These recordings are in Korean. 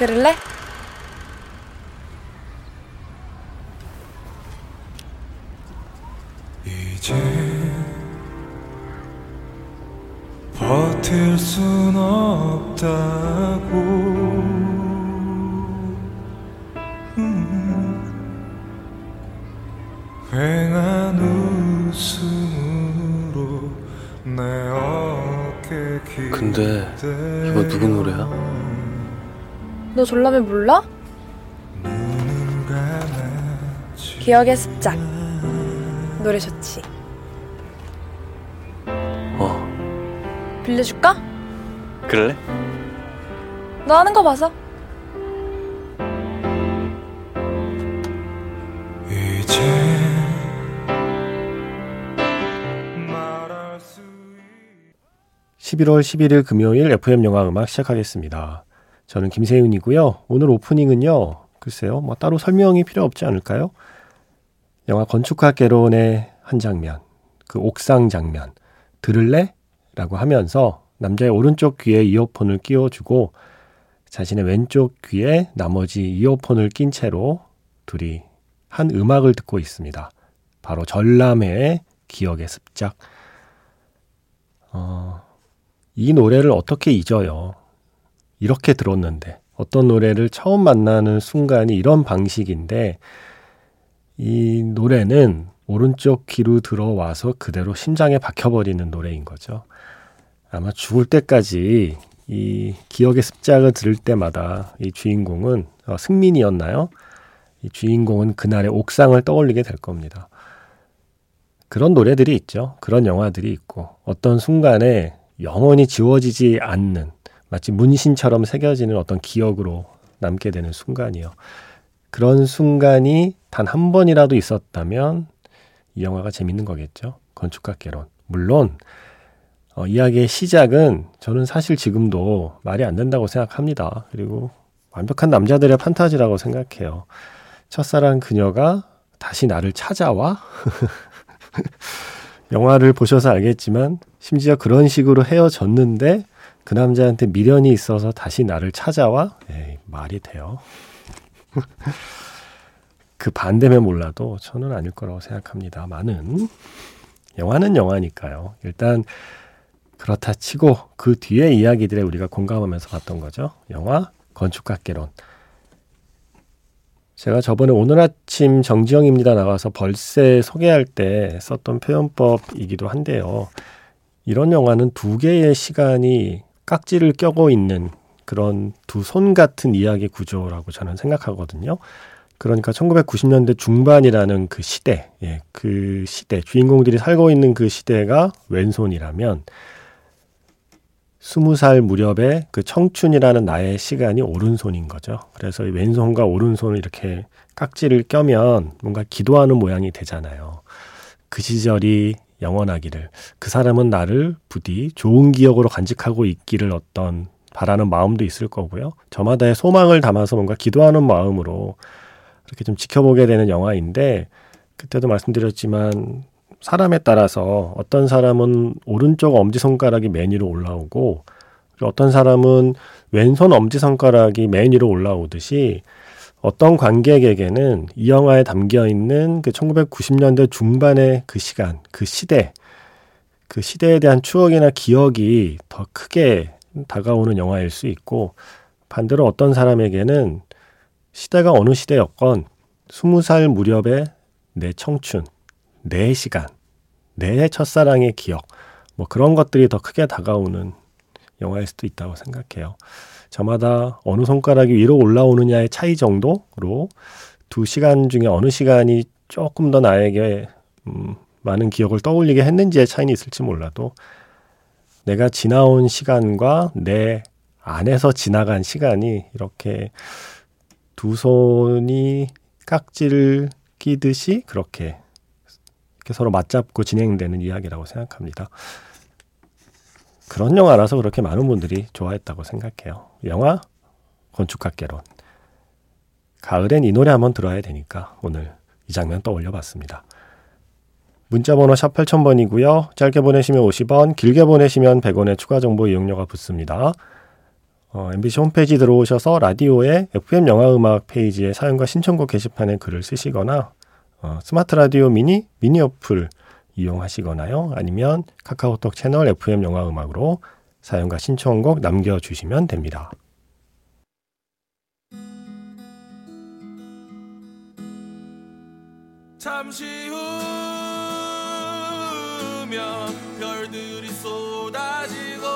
들을래? 이제 버틸 순 없다고 음. 휑한 웃음으로 내 어깨 근데 이거 누구 노래야? 너 졸라맨 몰라? 기억의 습작. 노래 좋지. 어 빌려줄까? 그래? 너 하는 거 봐서. 이제 말할 수 11월 11일 금요일 FM 영화 음악 시작하겠습니다. 저는 김세윤이고요. 오늘 오프닝은요. 글쎄요. 뭐 따로 설명이 필요 없지 않을까요? 영화 건축학 개론의 한 장면, 그 옥상 장면, 들을래? 라고 하면서 남자의 오른쪽 귀에 이어폰을 끼워주고 자신의 왼쪽 귀에 나머지 이어폰을 낀 채로 둘이 한 음악을 듣고 있습니다. 바로 전람회의 기억의 습작. 어, 이 노래를 어떻게 잊어요? 이렇게 들었는데 어떤 노래를 처음 만나는 순간이 이런 방식인데 이 노래는 오른쪽 귀로 들어와서 그대로 심장에 박혀버리는 노래인 거죠. 아마 죽을 때까지 이 기억의 습작을 들을 때마다 이 주인공은 어, 승민이었나요? 이 주인공은 그날의 옥상을 떠올리게 될 겁니다. 그런 노래들이 있죠. 그런 영화들이 있고 어떤 순간에 영원히 지워지지 않는 마치 문신처럼 새겨지는 어떤 기억으로 남게 되는 순간이요. 그런 순간이 단 한 번이라도 있었다면 이 영화가 재밌는 거겠죠. 건축학 개론. 물론 어, 이야기의 시작은 저는 사실 지금도 말이 안 된다고 생각합니다. 그리고 완벽한 남자들의 판타지라고 생각해요. 첫사랑 그녀가 다시 나를 찾아와? 영화를 보셔서 알겠지만 심지어 그런 식으로 헤어졌는데 그 남자한테 미련이 있어서 다시 나를 찾아와? 에이, 말이 돼요. 그 반대면 몰라도 저는 아닐 거라고 생각합니다만은 영화는 영화니까요. 일단 그렇다 치고 그 뒤에 이야기들에 우리가 공감하면서 봤던 거죠. 영화 건축학개론. 제가 저번에 오늘 아침 정지영입니다 나가서 벌새 소개할 때 썼던 표현법이기도 한데요. 이런 영화는 두 개의 시간이 깍지를 껴고 있는 그런 두 손 같은 이야기 구조라고 저는 생각하거든요. 그러니까 1990년대 중반이라는 그 시대, 예, 그 시대, 주인공들이 살고 있는 그 시대가 왼손이라면, 스무 살 무렵에 그 청춘이라는 나의 시간이 오른손인 거죠. 그래서 이 왼손과 오른손을 이렇게 깍지를 껴면 뭔가 기도하는 모양이 되잖아요. 그 시절이 영원하기를, 그 사람은 나를 부디 좋은 기억으로 간직하고 있기를 어떤 바라는 마음도 있을 거고요. 저마다의 소망을 담아서 뭔가 기도하는 마음으로 이렇게 좀 지켜보게 되는 영화인데 그때도 말씀드렸지만 사람에 따라서 어떤 사람은 오른쪽 엄지손가락이 맨 위로 올라오고 어떤 사람은 왼손 엄지손가락이 맨 위로 올라오듯이 어떤 관객에게는 이 영화에 담겨 있는 그 1990년대 중반의 그 시간, 그 시대, 그 시대에 대한 추억이나 기억이 더 크게 다가오는 영화일 수 있고 반대로 어떤 사람에게는 시대가 어느 시대였건 스무 살 무렵의 내 청춘, 내 시간, 내 첫사랑의 기억, 뭐 그런 것들이 더 크게 다가오는 영화일 수도 있다고 생각해요. 저마다 어느 손가락이 위로 올라오느냐의 차이 정도로 두 시간 중에 어느 시간이 조금 더 나에게 음, 많은 기억을 떠올리게 했는지의 차이는 있을지 몰라도 내가 지나온 시간과 내 안에서 지나간 시간이 이렇게 두 손이 깍지를 끼듯이 그렇게 이렇게 서로 맞잡고 진행되는 이야기라고 생각합니다. 그런 영화라서 그렇게 많은 분들이 좋아했다고 생각해요. 영화 건축학개론. 가을엔 이 노래 한번 들어야 되니까 오늘 이 장면 떠올려 봤습니다. 문자 번호 샵 8000번이고요. 짧게 보내시면 50원, 길게 보내시면 100원의 추가 정보 이용료가 붙습니다. 어, MBC 홈페이지 들어오셔서 라디오에 FM 영화 음악 페이지에 사연과 신청곡 게시판에 글을 쓰시거나 어, 스마트 라디오 미니 미니 어플 이용하시거나요. 아니면 카카오톡 채널 FM 영화 음악으로 사연과 신청곡 남겨주시면 됩니다. 잠시 후면 별들이 쏟아지고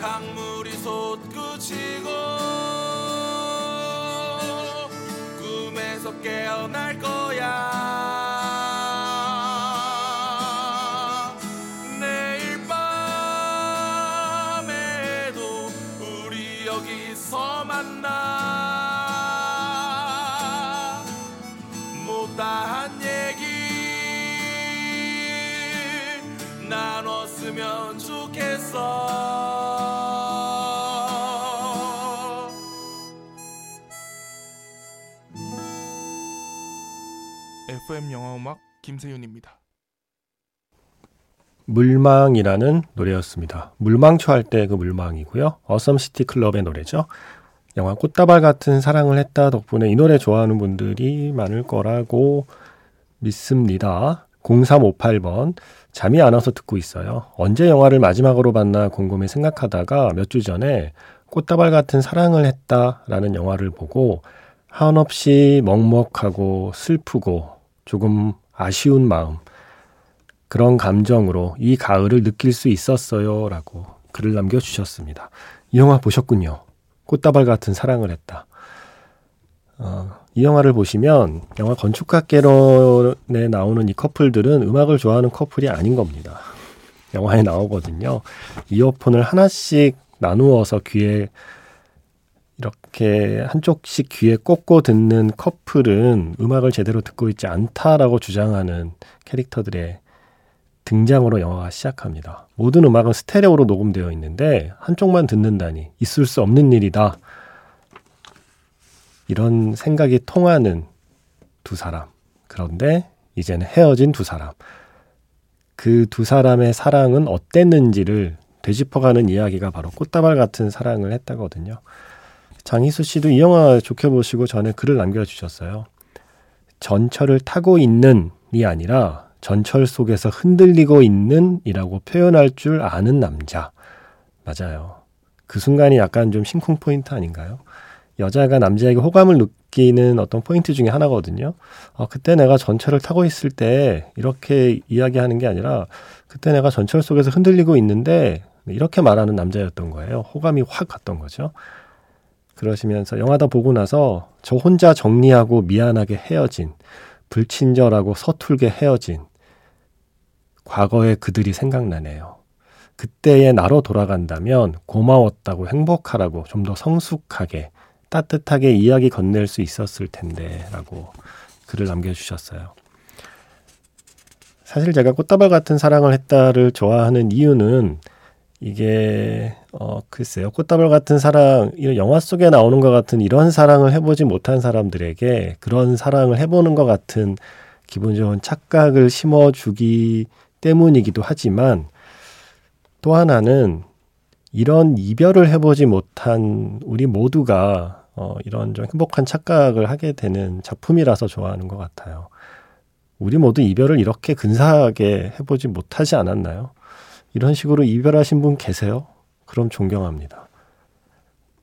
강물이 솟구치고 꿈에서 깨어날 거야 FM 영화음악 김세윤입니다. 물망이라는 노래였습니다. 물망초 할 때 그 물망이고요. 어썸시티 클럽의 노래죠. 영화 꽃다발 같은 사랑을 했다 덕분에 이 노래 좋아하는 분들이 많을 거라고 믿습니다. 0358번 잠이 안 와서 듣고 있어요. 언제 영화를 마지막으로 봤나 궁금해 생각하다가 몇 주 전에 꽃다발 같은 사랑을 했다라는 영화를 보고 한없이 먹먹하고 슬프고 조금 아쉬운 마음 그런 감정으로 이 가을을 느낄 수 있었어요 라고 글을 남겨주셨습니다. 이 영화 보셨군요. 꽃다발 같은 사랑을 했다. 어, 이 영화를 보시면 영화 건축학개론에 나오는 이 커플들은 음악을 좋아하는 커플이 아닌 겁니다. 영화에 나오거든요. 이어폰을 하나씩 나누어서 귀에 이렇게 한쪽씩 귀에 꽂고 듣는 커플은 음악을 제대로 듣고 있지 않다라고 주장하는 캐릭터들의 등장으로 영화가 시작합니다. 모든 음악은 스테레오로 녹음되어 있는데 한쪽만 듣는다니 있을 수 없는 일이다. 이런 생각이 통하는 두 사람. 그런데 이제는 헤어진 두 사람. 그 두 사람의 사랑은 어땠는지를 되짚어가는 이야기가 바로 꽃다발 같은 사랑을 했다거든요. 장희수 씨도 이 영화 좋게 보시고 전에 글을 남겨주셨어요. 전철을 타고 있는이 아니라 전철 속에서 흔들리고 있는이라고 표현할 줄 아는 남자. 맞아요. 그 순간이 약간 좀 심쿵 포인트 아닌가요? 여자가 남자에게 호감을 느끼는 어떤 포인트 중에 하나거든요. 어, 그때 내가 전철을 타고 있을 때 이렇게 이야기하는 게 아니라 그때 내가 전철 속에서 흔들리고 있는데 이렇게 말하는 남자였던 거예요. 호감이 확 갔던 거죠. 그러시면서 영화 다 보고 나서 저 혼자 정리하고 미안하게 헤어진 불친절하고 서툴게 헤어진 과거의 그들이 생각나네요. 그때의 나로 돌아간다면 고마웠다고 행복하라고 좀 더 성숙하게 따뜻하게 이야기 건넬 수 있었을 텐데 라고 글을 남겨주셨어요. 사실 제가 꽃다발 같은 사랑을 했다를 좋아하는 이유는 이게 어 글쎄요 꽃다발 같은 사랑 이런 영화 속에 나오는 것 같은 이런 사랑을 해보지 못한 사람들에게 그런 사랑을 해보는 것 같은 좋은 착각을 심어주기 때문이기도 하지만 또 하나는 이런 이별을 해보지 못한 우리 모두가 어, 이런 좀 행복한 착각을 하게 되는 작품이라서 좋아하는 것 같아요. 우리 모두 이별을 이렇게 근사하게 해보지 못하지 않았나요? 이런 식으로 이별하신 분 계세요? 그럼 존경합니다.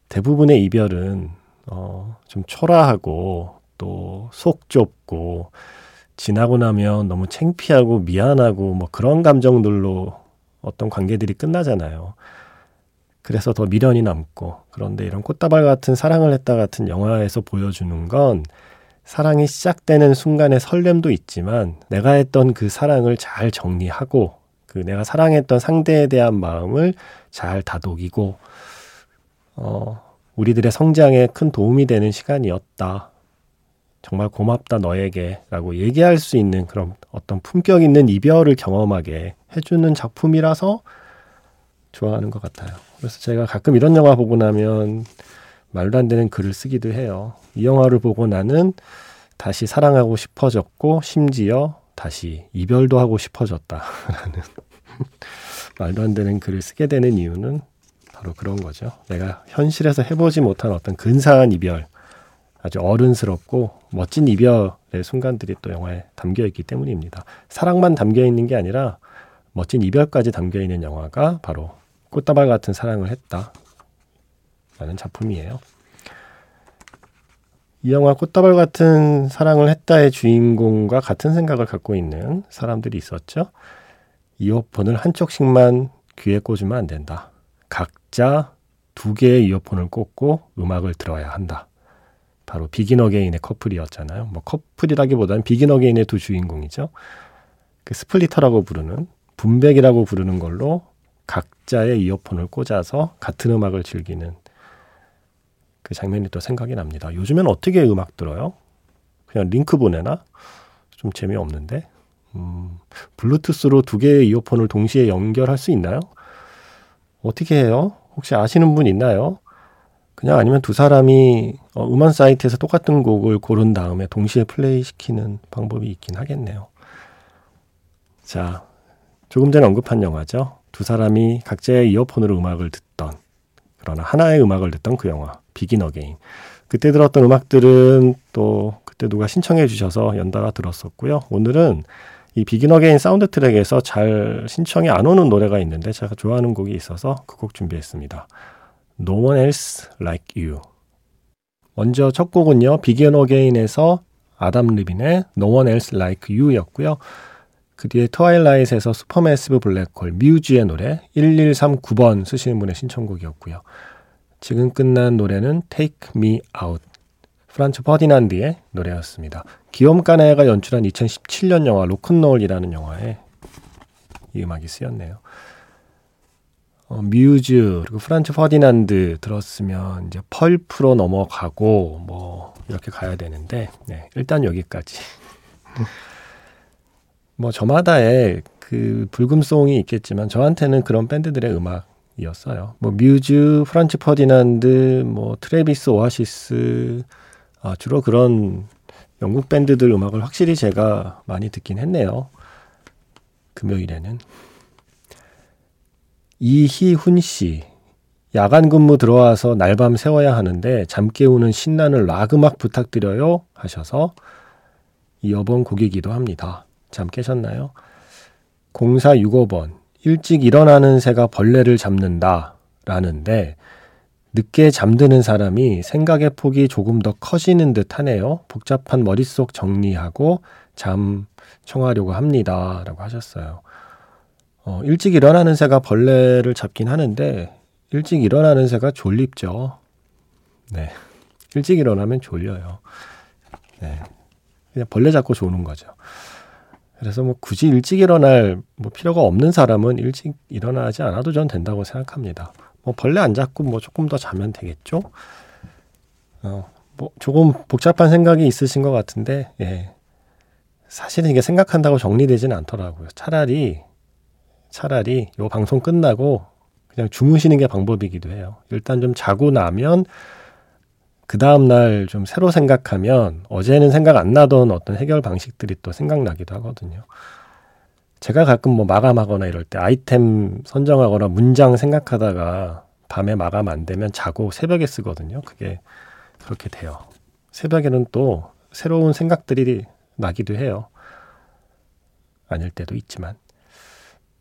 대부분의 이별은 어, 좀 초라하고 또 속 좁고 지나고 나면 너무 창피하고 미안하고 뭐 그런 감정들로 어떤 관계들이 끝나잖아요. 그래서 더 미련이 남고 그런데 이런 꽃다발 같은 사랑을 했다 같은 영화에서 보여주는 건 사랑이 시작되는 순간의 설렘도 있지만 내가 했던 그 사랑을 잘 정리하고 그 내가 사랑했던 상대에 대한 마음을 잘 다독이고 어 우리들의 성장에 큰 도움이 되는 시간이었다. 정말 고맙다 너에게 라고 얘기할 수 있는 그런 어떤 품격 있는 이별을 경험하게 해주는 작품이라서 좋아하는 것 같아요. 그래서 제가 가끔 이런 영화 보고 나면 말도 안 되는 글을 쓰기도 해요. 이 영화를 보고 나는 다시 사랑하고 싶어졌고 심지어 다시 이별도 하고 싶어졌다라는 말도 안 되는 글을 쓰게 되는 이유는 바로 그런 거죠. 내가 현실에서 해보지 못한 어떤 근사한 이별, 아주 어른스럽고 멋진 이별의 순간들이 또 영화에 담겨 있기 때문입니다. 사랑만 담겨 있는 게 아니라 멋진 이별까지 담겨 있는 영화가 바로 꽃다발 같은 사랑을 했다. 라는 작품이에요. 이 영화 꽃다발 같은 사랑을 했다의 주인공과 같은 생각을 갖고 있는 사람들이 있었죠. 이어폰을 한쪽씩만 귀에 꽂으면 안 된다. 각자 두 개의 이어폰을 꽂고 음악을 들어야 한다. 바로 Begin Again의 커플이었잖아요. 뭐 커플이라기보다는 Begin Again의 두 주인공이죠. 그 splitter라고 부르는 분배기라고 부르는 걸로 각자의 이어폰을 꽂아서 같은 음악을 즐기는 그 장면이 또 생각이 납니다. 요즘엔 어떻게 음악 들어요? 그냥 링크 보내나? 좀 재미없는데. 음, 블루투스로 두 개의 이어폰을 동시에 연결할 수 있나요? 어떻게 해요? 혹시 아시는 분 있나요? 그냥 아니면 두 사람이 어, 음원 사이트에서 똑같은 곡을 고른 다음에 동시에 플레이 시키는 방법이 있긴 하겠네요. 자, 조금 전에 언급한 영화죠. 두 사람이 각자의 이어폰으로 음악을 듣던 그러나 하나의 음악을 듣던 그 영화 Begin Again. 그때 들었던 음악들은 또 그때 누가 신청해 주셔서 연달아 들었었고요. 오늘은 이 Begin Again 사운드 트랙에서 잘 신청이 안 오는 노래가 있는데 제가 좋아하는 곡이 있어서 그 곡 준비했습니다. No One Else Like You. 먼저 첫 곡은요. Begin Again에서 아담 르빈의 No One Else Like You였고요. 그 뒤에 Twilight에서 Supermassive Black Hole 뮤즈의 노래 1139번 쓰시는 분의 신청곡이었고요. 지금 끝난 노래는 Take Me Out 프란츠 퍼디난드의 노래였습니다. 기욤 까네가 연출한 2017년 영화 로큰롤이라는 영화에 이 음악이 쓰였네요. 어, 뮤즈 그리고 프란츠 퍼디난드 들었으면 이제 펄프로 넘어가고 뭐 이렇게 가야 되는데 네, 일단 여기까지. 뭐 저마다의 그 불금송이 있겠지만 저한테는 그런 밴드들의 음악이었어요. 뭐 뮤즈, 프란츠 퍼디난드, 뭐 트레비스 오아시스 아, 주로 그런 영국 밴드들 음악을 확실히 제가 많이 듣긴 했네요. 금요일에는 이희훈 씨 야간 근무 들어와서 날밤 세워야 하는데 잠 깨우는 신나는 락 음악 부탁드려요 하셔서 이어본 곡이기도 합니다. 잠 깨셨나요? 0465번 일찍 일어나는 새가 벌레를 잡는다 라는데 늦게 잠드는 사람이 생각의 폭이 조금 더 커지는 듯 하네요. 복잡한 머릿속 정리하고 잠 청하려고 합니다. 라고 하셨어요. 어, 일찍 일어나는 새가 벌레를 잡긴 하는데 일찍 일어나는 새가 졸립죠. 네. 일찍 일어나면 졸려요. 네. 그냥 벌레 잡고 조는 거죠. 그래서 뭐 굳이 일찍 일어날 뭐 필요가 없는 사람은 일찍 일어나지 않아도 전 된다고 생각합니다. 뭐 벌레 안 잡고 뭐 조금 더 자면 되겠죠. 어, 뭐 조금 복잡한 생각이 있으신 것 같은데, 예. 사실은 이게 생각한다고 정리되지는 않더라고요. 차라리, 차라리 요 방송 끝나고 그냥 주무시는 게 방법이기도 해요. 일단 좀 자고 나면 그 다음날 좀 새로 생각하면 어제는 생각 안 나던 어떤 해결 방식들이 또 생각나기도 하거든요. 제가 가끔 뭐 마감하거나 이럴 때 아이템 선정하거나 문장 생각하다가 밤에 마감 안 되면 자고 새벽에 쓰거든요. 그게 그렇게 돼요. 새벽에는 또 새로운 생각들이 나기도 해요. 아닐 때도 있지만.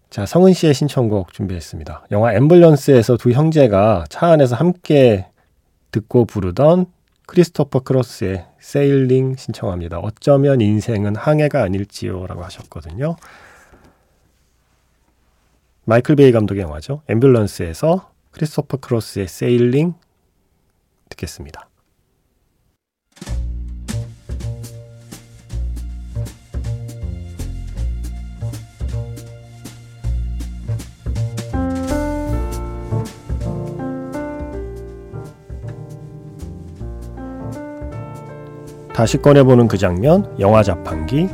자, 성은 씨의 신청곡 준비했습니다. 영화 앰뷸런스에서 두 형제가 차 안에서 함께 듣고 부르던 크리스토퍼 크로스의 세일링 신청합니다. 어쩌면 인생은 항해가 아닐지요 라고 하셨거든요. 마이클 베이 감독의 영화죠. 앰뷸런스에서 크리스토퍼 크로스의 세일링 듣겠습니다. 다시 꺼내보는 그 장면, 영화 자판기,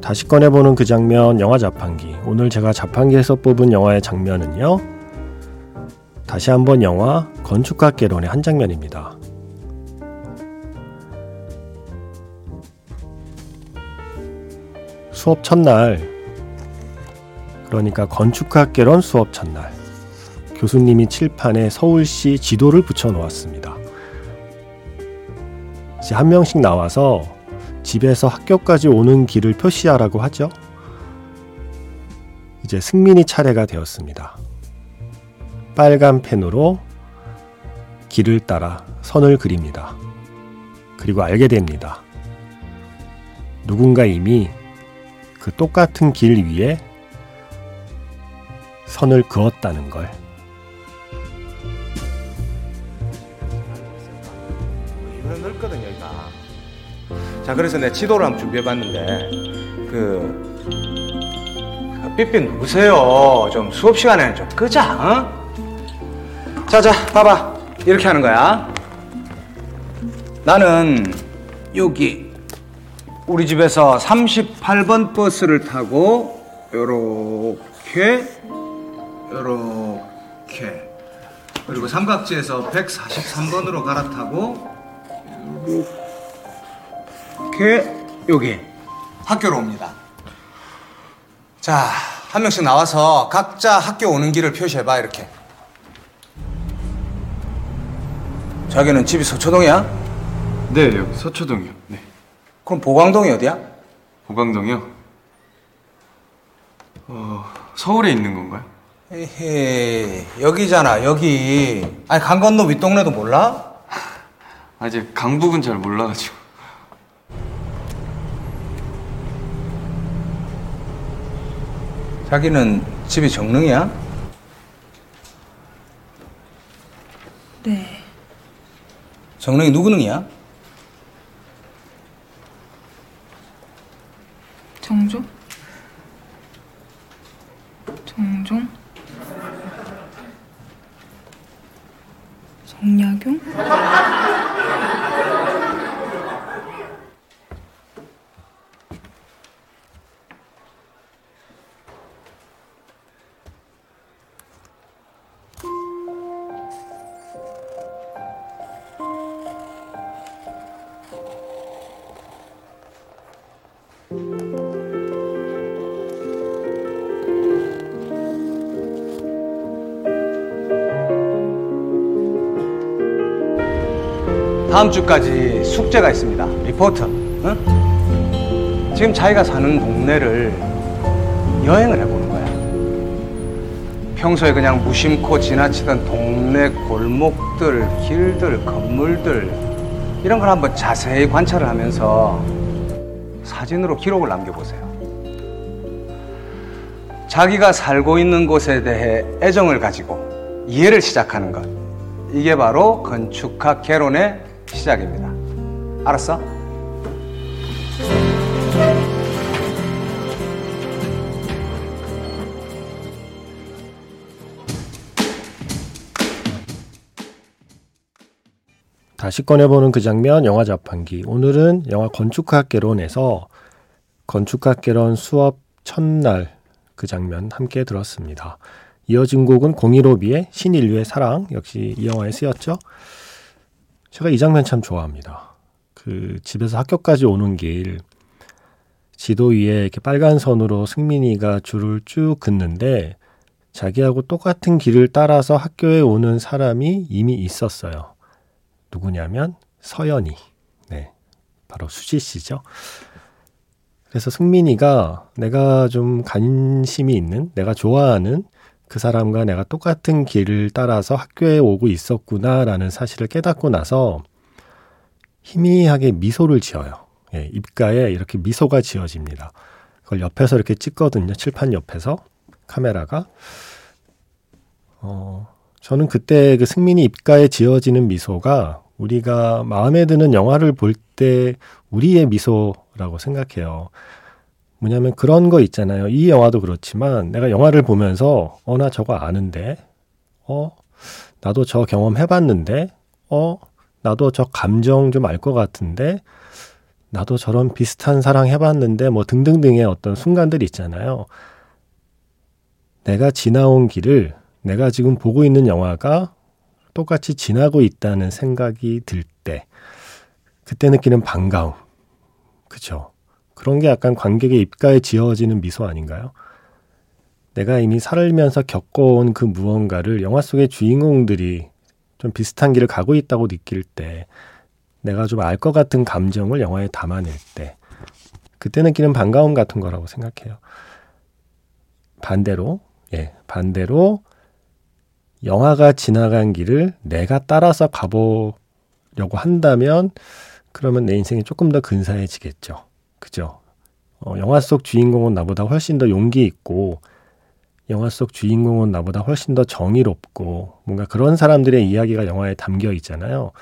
다시 꺼내보는 그 장면 영화 자판기. 오늘 제가 자판기에서 뽑은 영화의 장면은요. 다시 한번 영화 건축학 개론의 한 장면입니다. 수업 첫날, 그러니까 건축학개론 수업 첫날, 교수님이 칠판에 서울시 지도를 붙여 놓았습니다. 이제 한 명씩 나와서 집에서 학교까지 오는 길을 표시하라고 하죠. 이제 승민이 차례가 되었습니다. 빨간 펜으로 길을 따라 선을 그립니다. 그리고 알게 됩니다. 누군가 이미 그 똑같은 길 위에 선을 그었다는 걸. 넓거든 여기가. 자 그래서 내 지도를 한번 준비해봤는데 그, 그 삐삐 누구세요? 좀 수업 시간에는 좀 끄자. 어? 자 자 봐봐 이렇게 하는 거야. 나는 여기 우리 집에서 38번 버스를 타고 요렇게 요렇게 그리고 삼각지에서 143번으로 갈아타고 이렇게 여기 학교로 옵니다. 자, 한 명씩 나와서 각자 학교 오는 길을 표시해봐 이렇게. 자기는 집이 서초동이야? 네, 여기 서초동이요. 네. 그럼 보광동이 어디야? 보강동이요? 어, 서울에 있는 건가요? 에헤, 여기잖아 여기. 아니 강 건너 윗동네도 몰라? 아직 강북은 잘 몰라가지고. 자기는 집이 정릉이야? 네. 정릉이 누구 능이야? 정종? 정종? 정약용? 다음 주까지 숙제가 있습니다. 리포트. 응? 지금 자기가 사는 동네를 여행을 해보는 거야. 평소에 그냥 무심코 지나치던 동네 골목들, 길들, 건물들 이런 걸 한번 자세히 관찰을 하면서 사진으로 기록을 남겨보세요. 자기가 살고 있는 곳에 대해 애정을 가지고 이해를 시작하는 것. 이게 바로 건축학 개론의 시작입니다. 알았어? 다시 꺼내보는 그 장면 영화 자판기. 오늘은 영화 건축학개론에서 건축학개론 수업 첫날 그 장면 함께 들었습니다. 이어진 곡은 015B의 신인류의 사랑 역시 이 영화에 쓰였죠. 제가 이 장면 참 좋아합니다. 그 집에서 학교까지 오는 길 지도 위에 이렇게 빨간 선으로 승민이가 줄을 쭉 긋는데 자기하고 똑같은 길을 따라서 학교에 오는 사람이 이미 있었어요. 누구냐면 서연이. 네. 바로 수지 씨죠. 그래서 승민이가 내가 좀 관심이 있는, 내가 좋아하는 그 사람과 내가 똑같은 길을 따라서 학교에 오고 있었구나라는 사실을 깨닫고 나서 희미하게 미소를 지어요. 예, 입가에 이렇게 미소가 지어집니다. 그걸 옆에서 이렇게 찍거든요. 칠판 옆에서 카메라가. 어, 저는 그때 그 승민이 입가에 지어지는 미소가 우리가 마음에 드는 영화를 볼 때 우리의 미소라고 생각해요. 뭐냐면 그런 거 있잖아요. 이 영화도 그렇지만 내가 영화를 보면서 어, 나 저거 아는데, 어, 나도 저 경험 해봤는데, 어, 나도 저 감정 좀 알 것 같은데, 나도 저런 비슷한 사랑 해봤는데, 뭐 등등등의 어떤 순간들 있잖아요. 내가 지나온 길을 내가 지금 보고 있는 영화가 똑같이 지나고 있다는 생각이 들 때, 그때 느끼는 반가움. 그쵸? 그런 게 약간 관객의 입가에 지어지는 미소 아닌가요? 내가 이미 살면서 겪어온 그 무언가를 영화 속의 주인공들이 좀 비슷한 길을 가고 있다고 느낄 때, 내가 좀 알 것 같은 감정을 영화에 담아낼 때, 그때 느끼는 반가움 같은 거라고 생각해요. 반대로, 예, 반대로, 영화가 지나간 길을 내가 따라서 가보려고 한다면, 그러면 내 인생이 조금 더 근사해지겠죠. 그죠? 어, 영화 속 주인공은 나보다 훨씬 더 용기 있고, 영화 속 주인공은 나보다 훨씬 더 정의롭고, 뭔가 그런 사람들의 이야기가 영화에 담겨 있잖아요.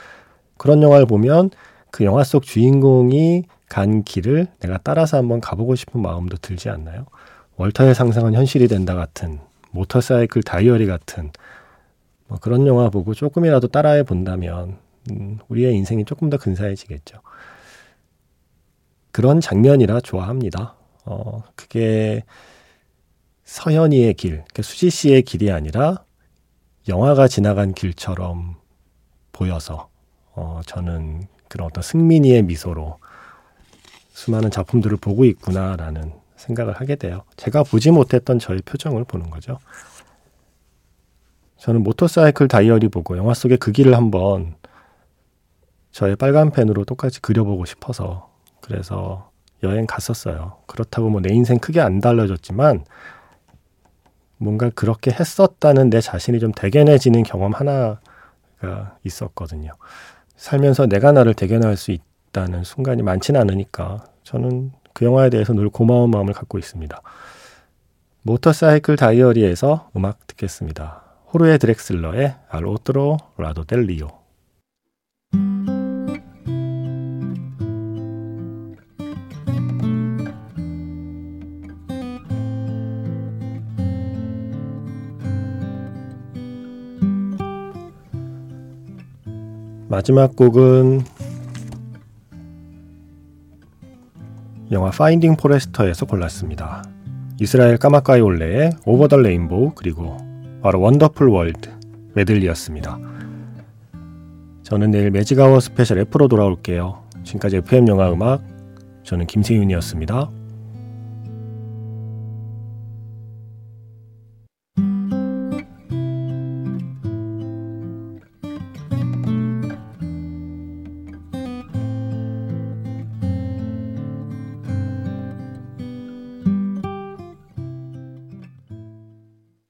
그런 영화를 보면 그 영화 속 주인공이 간 길을 내가 따라서 한번 가보고 싶은 마음도 들지 않나요? 월터의 상상은 현실이 된다 같은, 모터사이클 다이어리 같은, 뭐 그런 영화 보고 조금이라도 따라해 본다면, 음, 우리의 인생이 조금 더 근사해지겠죠. 그런 장면이라 좋아합니다. 어, 그게 서현이의 길, 그러니까 수지 씨의 길이 아니라 영화가 지나간 길처럼 보여서 어, 저는 그런 어떤 승민이의 미소로 수많은 작품들을 보고 있구나라는 생각을 하게 돼요. 제가 보지 못했던 저의 표정을 보는 거죠. 저는 모터사이클 다이어리 보고 영화 속의 그 길을 한번 저의 빨간 펜으로 똑같이 그려보고 싶어서 그래서 여행 갔었어요. 그렇다고 뭐 내 인생 크게 안 달라졌지만 뭔가 그렇게 했었다는 내 자신이 좀 대견해지는 경험 하나가 있었거든요. 살면서 내가 나를 대견할 수 있다는 순간이 많지는 않으니까 저는 그 영화에 대해서 늘 고마운 마음을 갖고 있습니다. 모터사이클 다이어리에서 음악 듣겠습니다. 호르에 드렉슬러의 알오트로 라도 델리오 마지막 곡은 영화 Finding Forrester에서 골랐습니다. 이스라엘 카마카위올레의 Over the Rainbow 그리고 What a Wonderful World 메들리였습니다. 저는 내일 매직아워 스페셜 F로 돌아올게요. 지금까지 FM 영화 음악 저는 김세윤이었습니다.